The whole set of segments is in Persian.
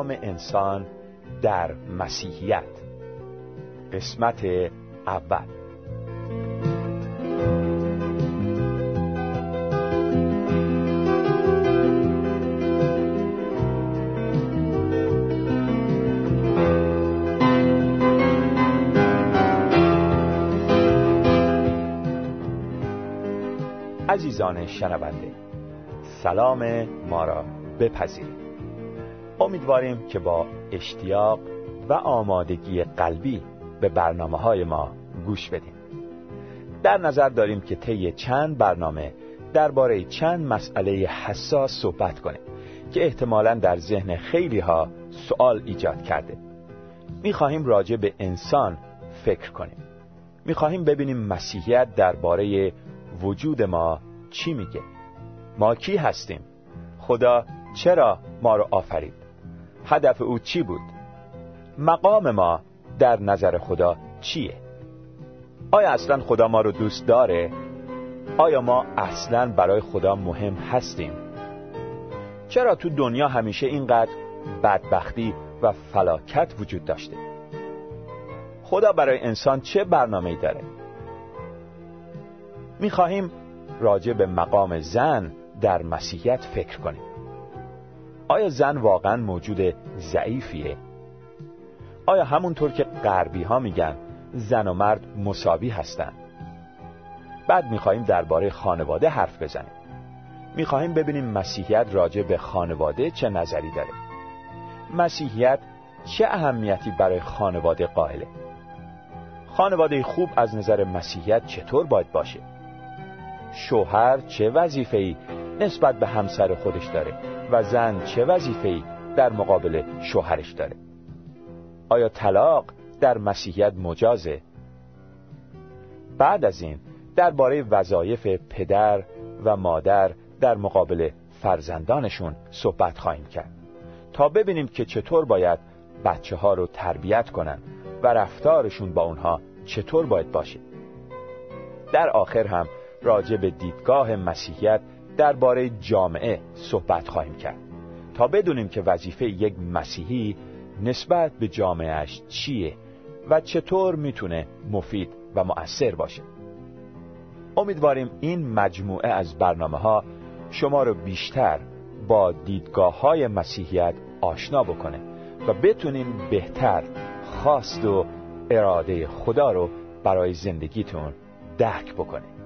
مقام انسان در مسیحیت. قسمت اول. عزیزان شنونده سلام ما را بپذیرید. امیدواریم که با اشتیاق و آمادگی قلبی به برنامه های ما گوش بدیم در نظر داریم که طی چند برنامه درباره چند مسئله حساس صحبت کنیم که احتمالا در ذهن خیلی ها سوال ایجاد کرده. می‌خواهیم راجع به انسان فکر کنیم. می‌خواهیم ببینیم مسیحیت درباره وجود ما چی میگه. ما کی هستیم؟ خدا چرا ما رو آفرید؟ هدف او چی بود؟ مقام ما در نظر خدا چیه؟ آیا اصلا خدا ما رو دوست داره؟ آیا ما اصلا برای خدا مهم هستیم؟ چرا تو دنیا همیشه اینقدر بدبختی و فلاکت وجود داشته؟ خدا برای انسان چه برنامه داره؟ می‌خواهیم راجع به مقام زن در مسیحیت فکر کنیم. آیا زن واقعا موجود ضعیفیه؟ آیا همونطور که غربی ها میگن زن و مرد مساوی هستند؟ بعد می‌خواهیم درباره خانواده حرف بزنیم. می‌خواهیم ببینیم مسیحیت راجع به خانواده چه نظری داره. مسیحیت چه اهمیتی برای خانواده قائله؟ خانواده خوب از نظر مسیحیت چطور باید باشه؟ شوهر چه وظیفه‌ای نسبت به همسر خودش داره؟ و زن چه وظیفه‌ای در مقابل شوهرش داره؟ آیا طلاق در مسیحیت مجازه؟ بعد از این درباره وظایف پدر و مادر در مقابل فرزندانشون صحبت خواهیم کرد تا ببینیم که چطور باید بچه ها رو تربیت کنن و رفتارشون با اونها چطور باید باشه. در آخر هم راجع به دیدگاه مسیحیت درباره جامعه صحبت خواهیم کرد تا بدونیم که وظیفه یک مسیحی نسبت به جامعهش چیه و چطور می‌تونه مفید و مؤثر باشه. امیدواریم این مجموعه از برنامه ها شما رو بیشتر با دیدگاه های مسیحیت آشنا بکنه و بتونیم بهتر خواست و اراده خدا رو برای زندگیتون درک بکنیم.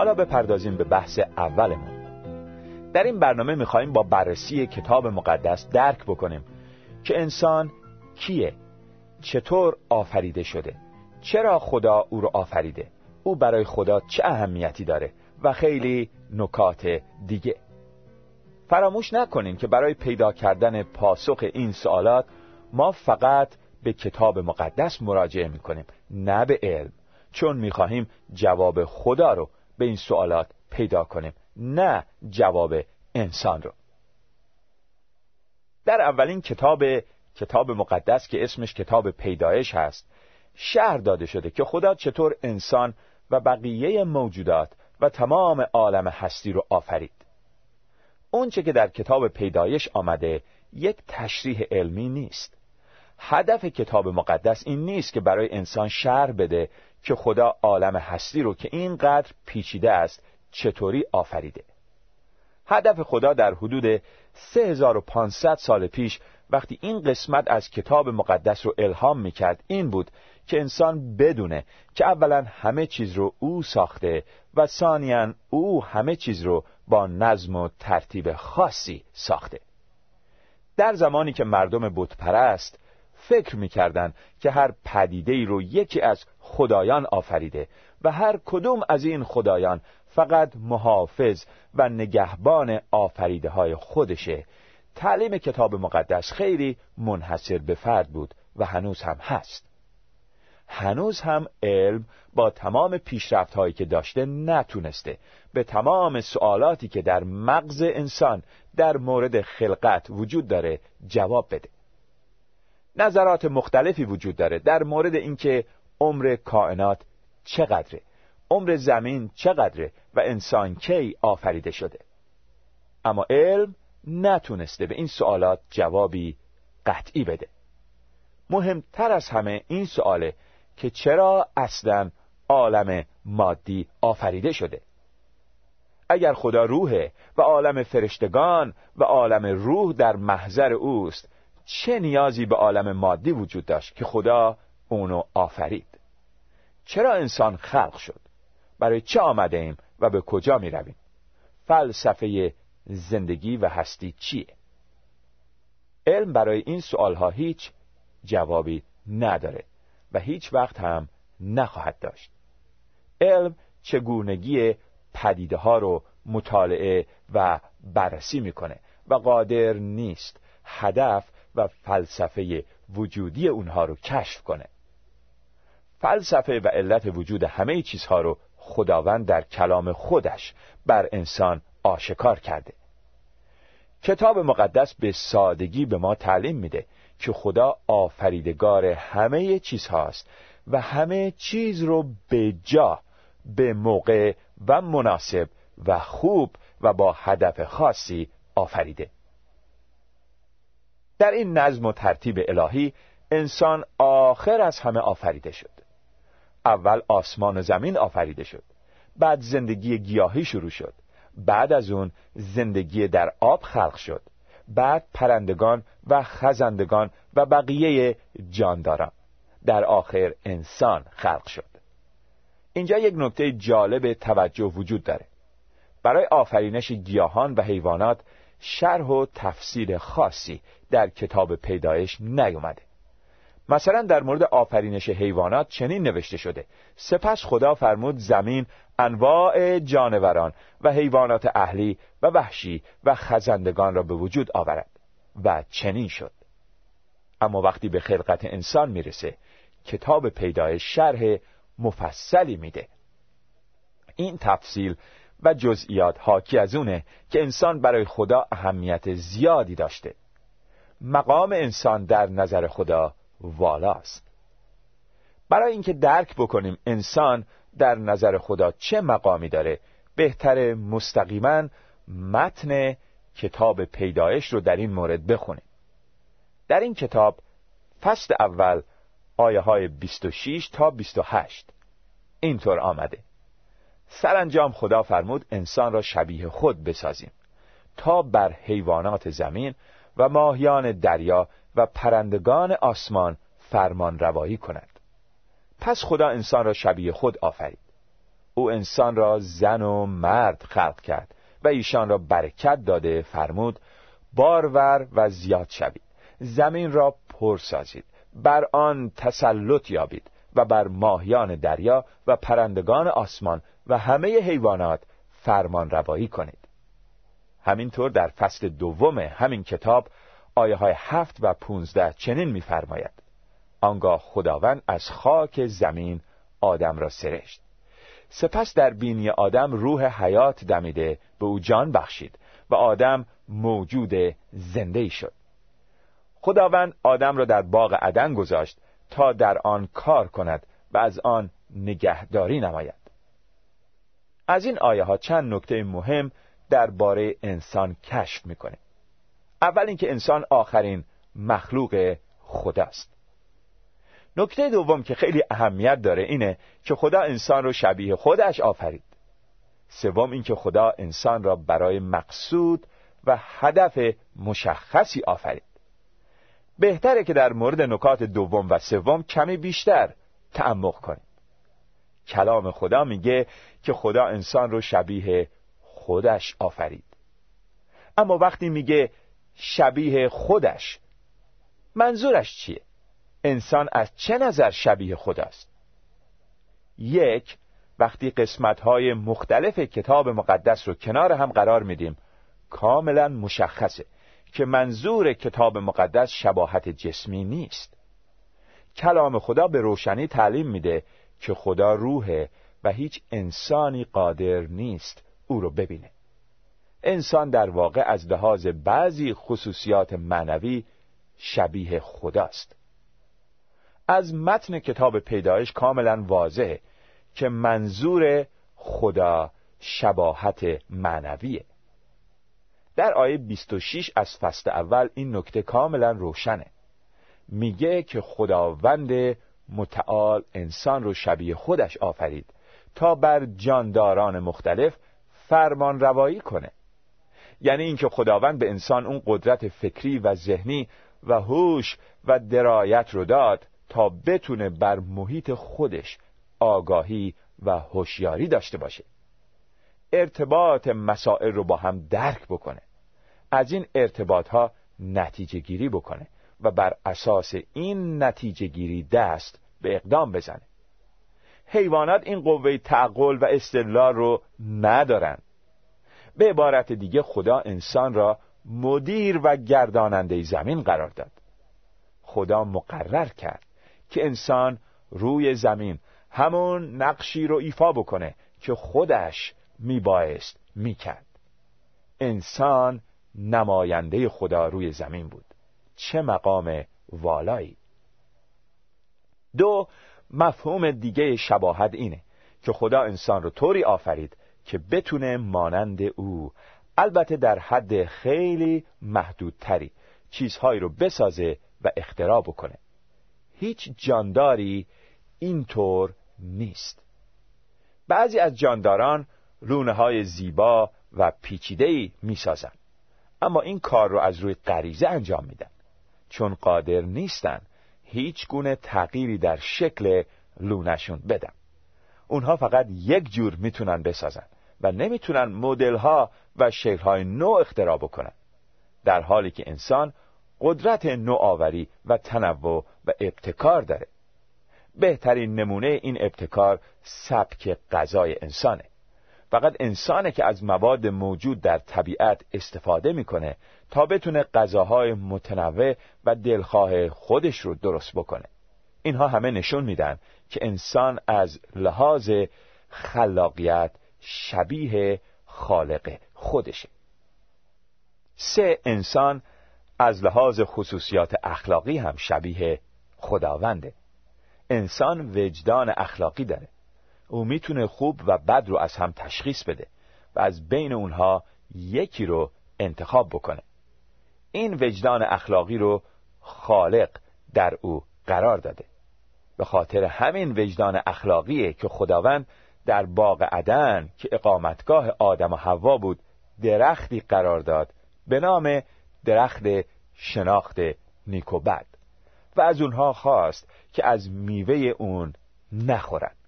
حالا بپردازیم به بحث اولمون. در این برنامه میخواییم با بررسی کتاب مقدس درک بکنیم که انسان کیه چطور آفریده شده چرا خدا او رو آفریده او برای خدا چه اهمیتی داره و خیلی نکات دیگه. فراموش نکنیم که برای پیدا کردن پاسخ این سوالات ما فقط به کتاب مقدس مراجعه می‌کنیم نه به علم چون می‌خواهیم جواب خدا رو به این سوالات پیدا کنیم نه جواب انسان رو. در اولین کتاب کتاب مقدس که اسمش کتاب پیدایش هست شهر داده شده که خدا چطور انسان و بقیه موجودات و تمام عالم هستی رو آفرید. اونچه که در کتاب پیدایش آمده یک تشریح علمی نیست. هدف کتاب مقدس این نیست که برای انسان شهر بده که خدا عالم هستی رو که اینقدر پیچیده است چطوری آفریده. هدف خدا در حدود 3500 سال پیش وقتی این قسمت از کتاب مقدس رو الهام می‌کرد این بود که انسان بدونه که اولا همه چیز رو او ساخته و ثانیا او همه چیز رو با نظم و ترتیب خاصی ساخته. در زمانی که مردم بت پرست فکر می‌کردند که هر پدیده ای رو یکی از خدایان آفریده و هر کدوم از این خدایان فقط محافظ و نگهبان آفریده های خودشه. تعلیم کتاب مقدس خیلی منحصر به فرد بود و هنوز هم هست. هنوز هم علم با تمام پیشرفت هایی که داشته نتونسته به تمام سوالاتی که در مغز انسان در مورد خلقت وجود داره جواب بده. نظرات مختلفی وجود داره در مورد اینکه عمر کائنات چقدره؟ عمر زمین چقدره و انسان کی آفریده شده؟ اما علم نتونسته به این سوالات جوابی قطعی بده. مهمتر از همه این سواله که چرا اصلا عالم مادی آفریده شده؟ اگر خدا روحه و عالم فرشتگان و عالم روح در محضر اوست چه نیازی به عالم مادی وجود داشت که خدا اونو آفرید؟ چرا انسان خلق شد؟ برای چه آمده ایم و به کجا می رویم؟ فلسفه زندگی و هستی چیه؟ علم برای این سوالها هیچ جوابی نداره و هیچ وقت هم نخواهد داشت. علم چگونگی پدیده ها رو مطالعه و بررسی می‌کنه و قادر نیست هدف و فلسفه وجودی اونها رو کشف کنه. فلسفه و علت وجود همه چیزها رو خداوند در کلام خودش بر انسان آشکار کرده. کتاب مقدس به سادگی به ما تعلیم میده که خدا آفریدگار همه چیز هاست و همه چیز رو به جا به موقع و مناسب و خوب و با هدف خاصی آفریده. در این نظم و ترتیب الهی انسان آخر از همه آفریده شد. اول آسمان و زمین آفریده شد. بعد زندگی گیاهی شروع شد. بعد از اون زندگی در آب خلق شد. بعد پرندگان و خزندگان و بقیه جانداران. در آخر انسان خلق شد. اینجا یک نکته جالب توجه وجود داره. برای آفرینش گیاهان و حیوانات شرح و تفسیر خاصی در کتاب پیدایش نیومده. مثلا در مورد آفرینش حیوانات چنین نوشته شده. سپس خدا فرمود زمین انواع جانوران و حیوانات اهلی و وحشی و خزندگان را به وجود آورد و چنین شد. اما وقتی به خلقت انسان می‌رسه کتاب پیدایش شرح مفصلی میده. این تفصیل و جزئیات حاکی از اونه که انسان برای خدا اهمیت زیادی داشته. مقام انسان در نظر خدا والاست. برای اینکه درک بکنیم انسان در نظر خدا چه مقامی داره بهتر مستقیما متن کتاب پیدایش رو در این مورد بخونیم. در این کتاب فصل اول آیه های 26 تا 28 اینطور آمده. سرانجام خدا فرمود انسان را شبیه خود بسازیم تا بر حیوانات زمین و ماهیان دریا و پرندگان آسمان فرمان روایی کند. پس خدا انسان را شبیه خود آفرید. او انسان را زن و مرد خلق کرد و ایشان را برکت داده فرمود بارور و زیاد شوید زمین را پر سازید بر آن تسلط یابید و بر ماهیان دریا و پرندگان آسمان و همه حیوانات فرمان روایی کنید. همینطور در فصل دوم همین کتاب آیه های هفت و پونزده چنین می‌فرماید. آنگاه خداوند از خاک زمین آدم را سرشت. سپس در بینی آدم روح حیات دمیده به او جان بخشید و آدم موجود زنده شد. خداوند آدم را در باغ عدن گذاشت تا در آن کار کند و از آن نگهداری نماید. از این آیه ها چند نکته مهم درباره انسان کشف می‌کنه. اول اینکه انسان آخرین مخلوق خداست. نکته دوم که خیلی اهمیت داره اینه که خدا انسان رو شبیه خودش آفرید. سوم اینکه خدا انسان را برای مقصود و هدف مشخصی آفرید. بهتره که در مورد نکات دوم و سوم کمی بیشتر تعمق کنیم. کلام خدا میگه که خدا انسان رو شبیه خودش آفرید. اما وقتی میگه شبیه خودش منظورش چیه؟ انسان از چه نظر شبیه خداست؟ یک وقتی قسمت های مختلف کتاب مقدس رو کنار هم قرار میدیم کاملا مشخصه که منظور کتاب مقدس شباهت جسمی نیست. کلام خدا به روشنی تعلیم میده که خدا روحه و هیچ انسانی قادر نیست او رو ببینه. انسان در واقع از لحاظ بعضی خصوصیات معنوی شبیه خداست. از متن کتاب پیدایش کاملا واضحه که منظور خدا شباهت معنویه. در آیه 26 از فصل اول این نکته کاملا روشنه. میگه که خداوند متعال انسان رو شبیه خودش آفرید تا بر جانداران مختلف فرمان روایی کنه. یعنی اینکه خداوند به انسان اون قدرت فکری و ذهنی و هوش و درایت رو داد تا بتونه بر محیط خودش آگاهی و هوشیاری داشته باشه. ارتباط مسائل رو با هم درک بکنه. از این ارتباط ها نتیجه گیری بکنه و بر اساس این نتیجه گیری دست به اقدام بزنه. حیوانات این قوه تعقل و استدلال رو ندارن. به عبارت دیگه خدا انسان را مدیر و گرداننده زمین قرار داد. خدا مقرر کرد که انسان روی زمین همون نقشی رو ایفا بکنه که خودش میبایست می‌کرد. انسان نماینده خدا روی زمین بود. چه مقام والایی! دو مفهوم دیگه شباهت اینه که خدا انسان رو طوری آفرید که بتونه مانند او. البته در حد خیلی محدودتری چیزهایی رو بسازه و اختراع بکنه. هیچ جانداری اینطور نیست. بعضی از جانداران لونه های زیبا و پیچیده‌ای می‌سازند اما این کار رو از روی غریزه انجام میدن چون قادر نیستن هیچ گونه تغییری در شکل لونشون بدن. اونها فقط یک جور می‌تونن بسازن و نمی‌تونن مدل ها و های نو اختراع بکنن. در حالی که انسان قدرت نوآوری و تنوع و ابتکار داره. بهترین نمونه این ابتکار سبک غذای انسانه. فقط انسانه که از مواد موجود در طبیعت استفاده می‌کنه تا بتونه غذاهای متنوع و دلخواه خودش رو درست بکنه. اینها همه نشون میدن که انسان از لحاظ خلاقیت شبیه خالق خودشه. سه انسان از لحاظ خصوصیات اخلاقی هم شبیه خداونده. انسان وجدان اخلاقی داره. او می‌تونه خوب و بد رو از هم تشخیص بده و از بین اونها یکی رو انتخاب بکنه. این وجدان اخلاقی رو خالق در او قرار داده. به خاطر همین وجدان اخلاقیه که خداوند در باغ عدن که اقامتگاه آدم و حوا بود درختی قرار داد به نام درخت شناخت نیک و بد. و از اونها خواست که از میوه اون نخورند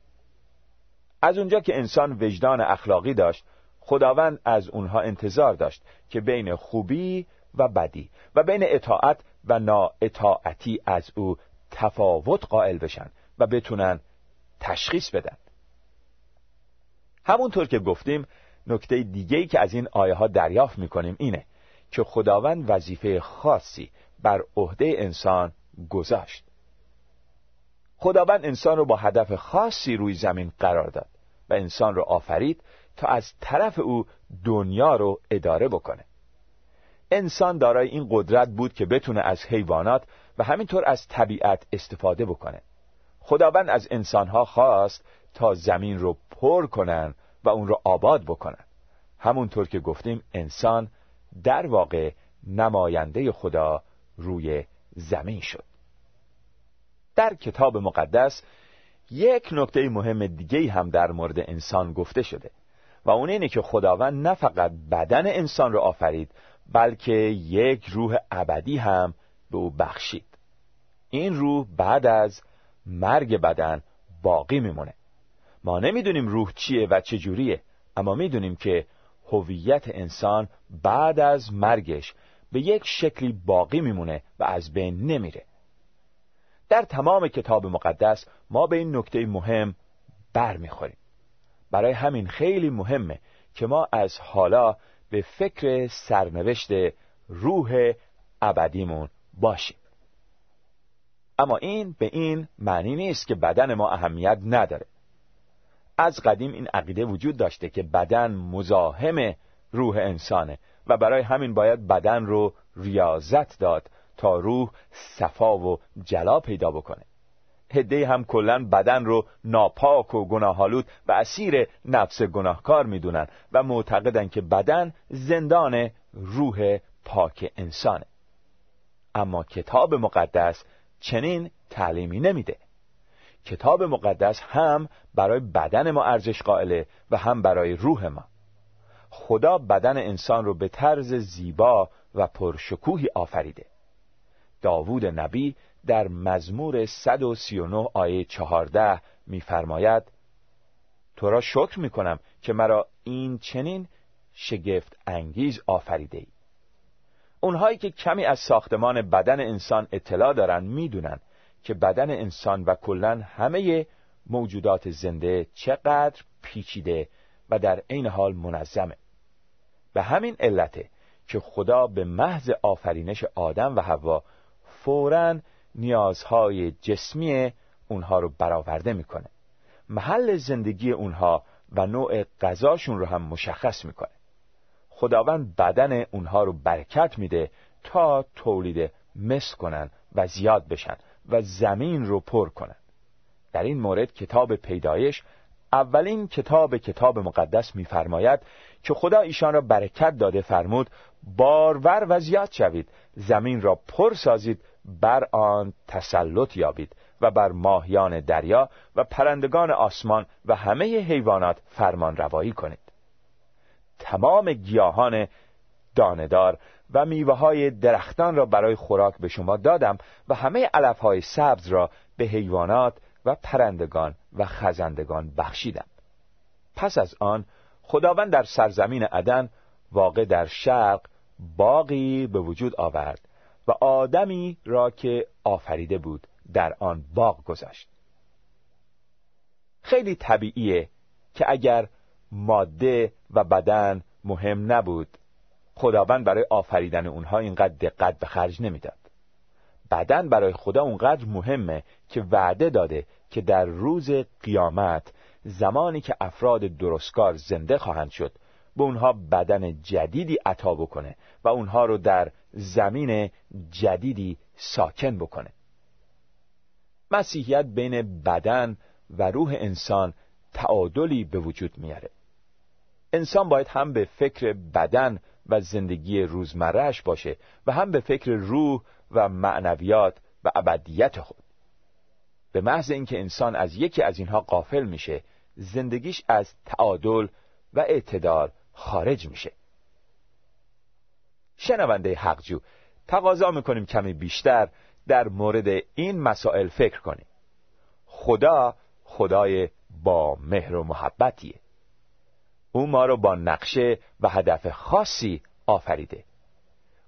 از اونجا که انسان وجدان اخلاقی داشت خداوند از اونها انتظار داشت که بین خوبی و بدی و بین اطاعت و نااطاعتی از او تفاوت قائل بشن و بتونن تشخیص بدن. همونطور که گفتیم نکته دیگه که از این آیه ها دریافت می‌کنیم اینه که خداوند وظیفه خاصی بر عهده انسان گذاشت. خداوند انسان رو با هدف خاصی روی زمین قرار داد. انسان رو آفرید تا از طرف او دنیا رو اداره بکنه. انسان دارای این قدرت بود که بتونه از حیوانات و همینطور از طبیعت استفاده بکنه. خداوند از انسانها خواست تا زمین رو پر کنن و اون رو آباد بکنن. همونطور که گفتیم انسان در واقع نماینده خدا روی زمین شد. در کتاب مقدس یک نکته مهم دیگه هم در مورد انسان گفته شده و اون اینه که خداوند نه فقط بدن انسان رو آفرید بلکه یک روح ابدی هم به او بخشید. این روح بعد از مرگ بدن باقی میمونه. ما نمی‌دونیم روح چیه و چجوریه اما می‌دونیم که هویت انسان بعد از مرگش به یک شکلی باقی میمونه و از بین نمیره. در تمام کتاب مقدس ما به این نکته مهم بر می‌خوریم برای همین خیلی مهمه که ما از حالا به فکر سرنوشت روح ابدیمون باشیم. اما این به این معنی نیست که بدن ما اهمیت نداره. از قدیم این عقیده وجود داشته که بدن مزاحم روح انسانه و برای همین باید بدن رو ریاضت داد تا روح صفا و جلا پیدا بکنه. هده هم کلا بدن رو ناپاک و گناهالود و اسیر نفس گناهکار می‌دونن و معتقدن که بدن زندان روح پاک انسانه. اما کتاب مقدس چنین تعلیمی نمیده. کتاب مقدس هم برای بدن ما ارزش قائله و هم برای روح ما. خدا بدن انسان رو به طرز زیبا و پرشکوهی آفریده. داوود نبی در مزمور 139 آیه 14 میفرماید تو را شکر می‌کنم که مرا این چنین شگفت انگیز آفریده ای. اونهایی که کمی از ساختمان بدن انسان اطلاع دارن می‌دونن که بدن انسان و کلا همه موجودات زنده چقدر پیچیده و در عین حال منظمه. به همین علته که خدا به محض آفرینش آدم و حوا فوراً نیازهای جسمی اونها رو برآورده می‌کنه. محل زندگی اونها و نوع غذاشون رو هم مشخص می‌کنه. خداوند بدن اونها رو برکت میده تا تولید مثل کنن و زیاد بشن و زمین رو پر کنن. در این مورد کتاب پیدایش اولین کتاب کتاب مقدس میفرماید که خدا ایشان را برکت داده فرمود بارور و زیاد شوید زمین را پر سازید بر آن تسلط یابید و بر ماهیان دریا و پرندگان آسمان و همه حیوانات فرمان روایی کنید. تمام گیاهان داندار و میوه های درختان را برای خوراک به شما دادم و همه علف های سبز را به حیوانات و پرندگان و خزندگان بخشیدم. پس از آن خداوند در سرزمین عدن واقع در شرق باقی به وجود آورد و آدمی را که آفریده بود در آن باغ گذاشت. خیلی طبیعیه که اگر ماده و بدن مهم نبود خداوند برای آفریدن اونها اینقدر دقت به خرج نمی‌داد. بدن برای خدا اونقدر مهمه که وعده داده که در روز قیامت زمانی که افراد درستکار زنده خواهند شد به اونها بدن جدیدی عطا بکنه و اونها رو در زمین جدیدی ساکن بکنه. مسیحیت بین بدن و روح انسان تعادلی به وجود میاره. انسان باید هم به فکر بدن و زندگی روزمرهش باشه و هم به فکر روح و معنویات و ابدیت خود. به محض اینکه انسان از یکی از اینها قافل میشه زندگیش از تعادل و اعتدال خارج میشه. شنونده حقجو تقاضا می‌کنیم کمی بیشتر در مورد این مسائل فکر کنیم. خدا خدای با مهر و محبتیه. او ما رو با نقشه و هدف خاصی آفریده.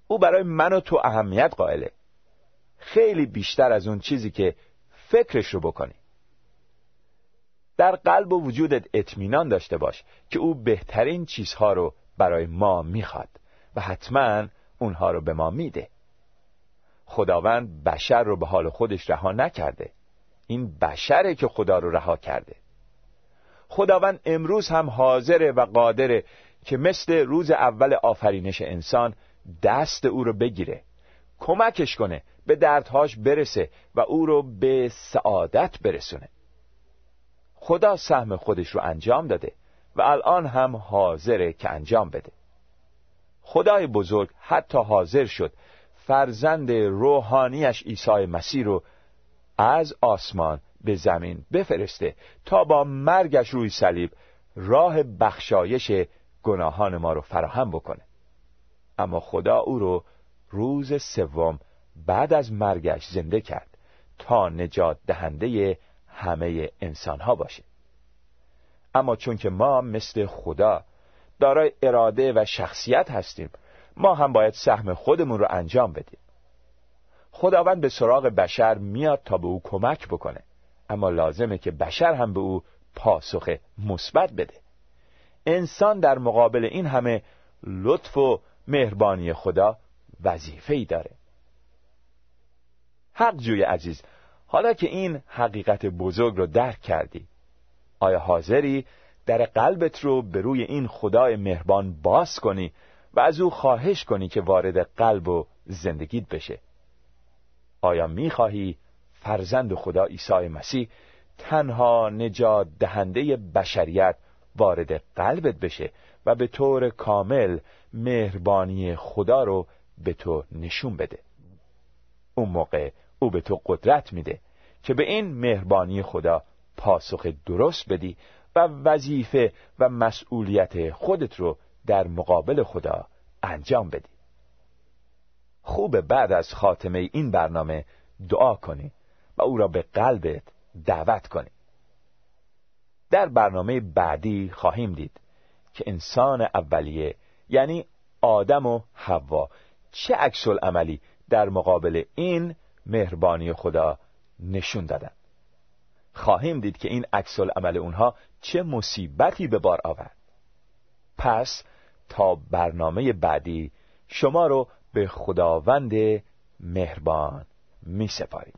او برای من و تو اهمیت قائله. خیلی بیشتر از اون چیزی که فکرش رو بکنی در قلب و وجودت اطمینان داشته باش که او بهترین چیزها رو برای ما می‌خواد و حتما اونها رو به ما میده. خداوند بشر رو به حال خودش رها نکرده. این بشره که خدا رو رها کرده. خداوند امروز هم حاضره و قادره که مثل روز اول آفرینش انسان دست او رو بگیره کمکش کنه به دردهاش برسه و او رو به سعادت برسونه. خدا سهم خودش رو انجام داده و الان هم حاضره که انجام بده. خدای بزرگ حتی حاضر شد فرزند روحانیش عیسی مسیح رو از آسمان به زمین بفرسته تا با مرگش روی صلیب راه بخشایش گناهان ما رو فراهم بکنه. اما خدا او رو روز سوم بعد از مرگش زنده کرد تا نجات دهنده همه انسان ها باشه. اما چون که ما مثل خدا دارای اراده و شخصیت هستیم ما هم باید سهم خودمون رو انجام بدیم. خداوند به سراغ بشر میاد تا به او کمک بکنه. اما لازمه که بشر هم به او پاسخ مثبت بده. انسان در مقابل این همه لطف و مهربانی خدا وظیفه ای داره. حق جوی عزیز حالا که این حقیقت بزرگ رو درک کردی آیا حاضری در قلبت رو به روی این خدای مهربان باز کنی و از او خواهش کنی که وارد قلب و زندگیت بشه؟ آیا می‌خواهی فرزند خدا عیسی مسیح تنها نجات دهنده بشریت وارد قلبت بشه و به طور کامل مهربانی خدا رو به تو نشون بده؟ اون موقع او به تو قدرت میده که به این مهربانی خدا پاسخ درست بدی و وظیفه و مسئولیت خودت رو در مقابل خدا انجام بدی. خوب بعد از خاتمه این برنامه دعا کنی و او را به قلبت دعوت کنی. در برنامه بعدی خواهیم دید که انسان اولیه یعنی آدم و حوا چه عکس عملی در مقابل این مهربانی خدا نشون دادن. خواهیم دید که این عکس عمل اونها چه مصیبتی به بار آورد. پس تا برنامه بعدی شما رو به خداوند مهربان می سپاریم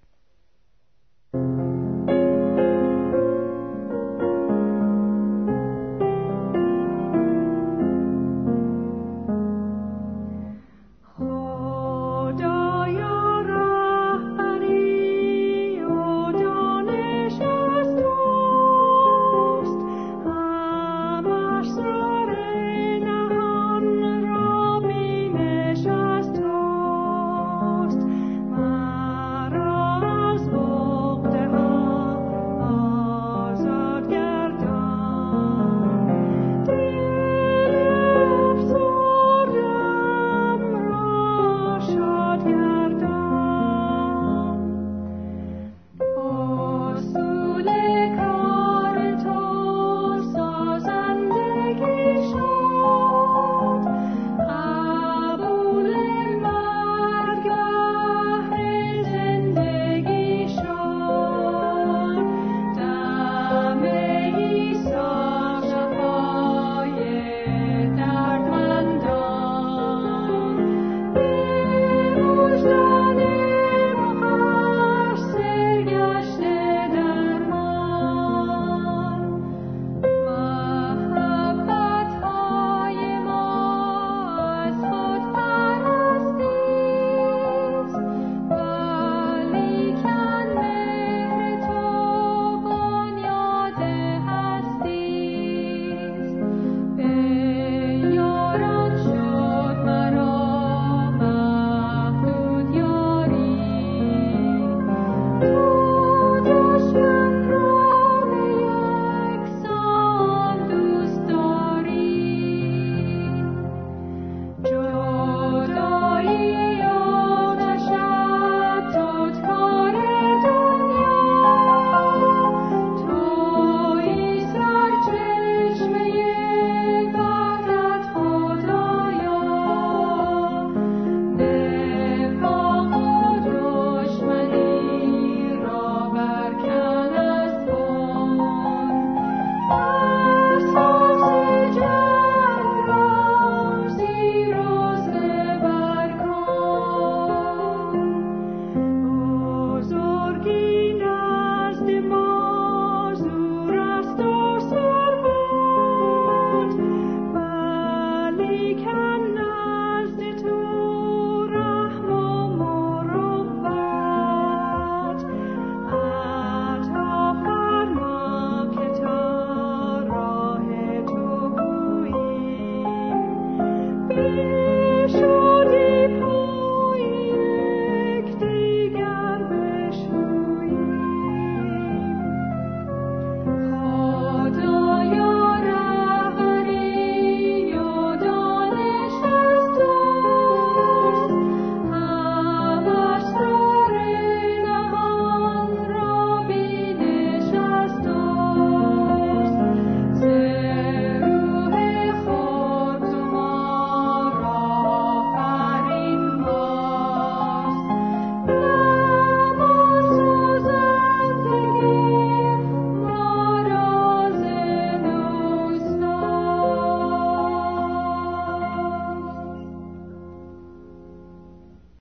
Thank you.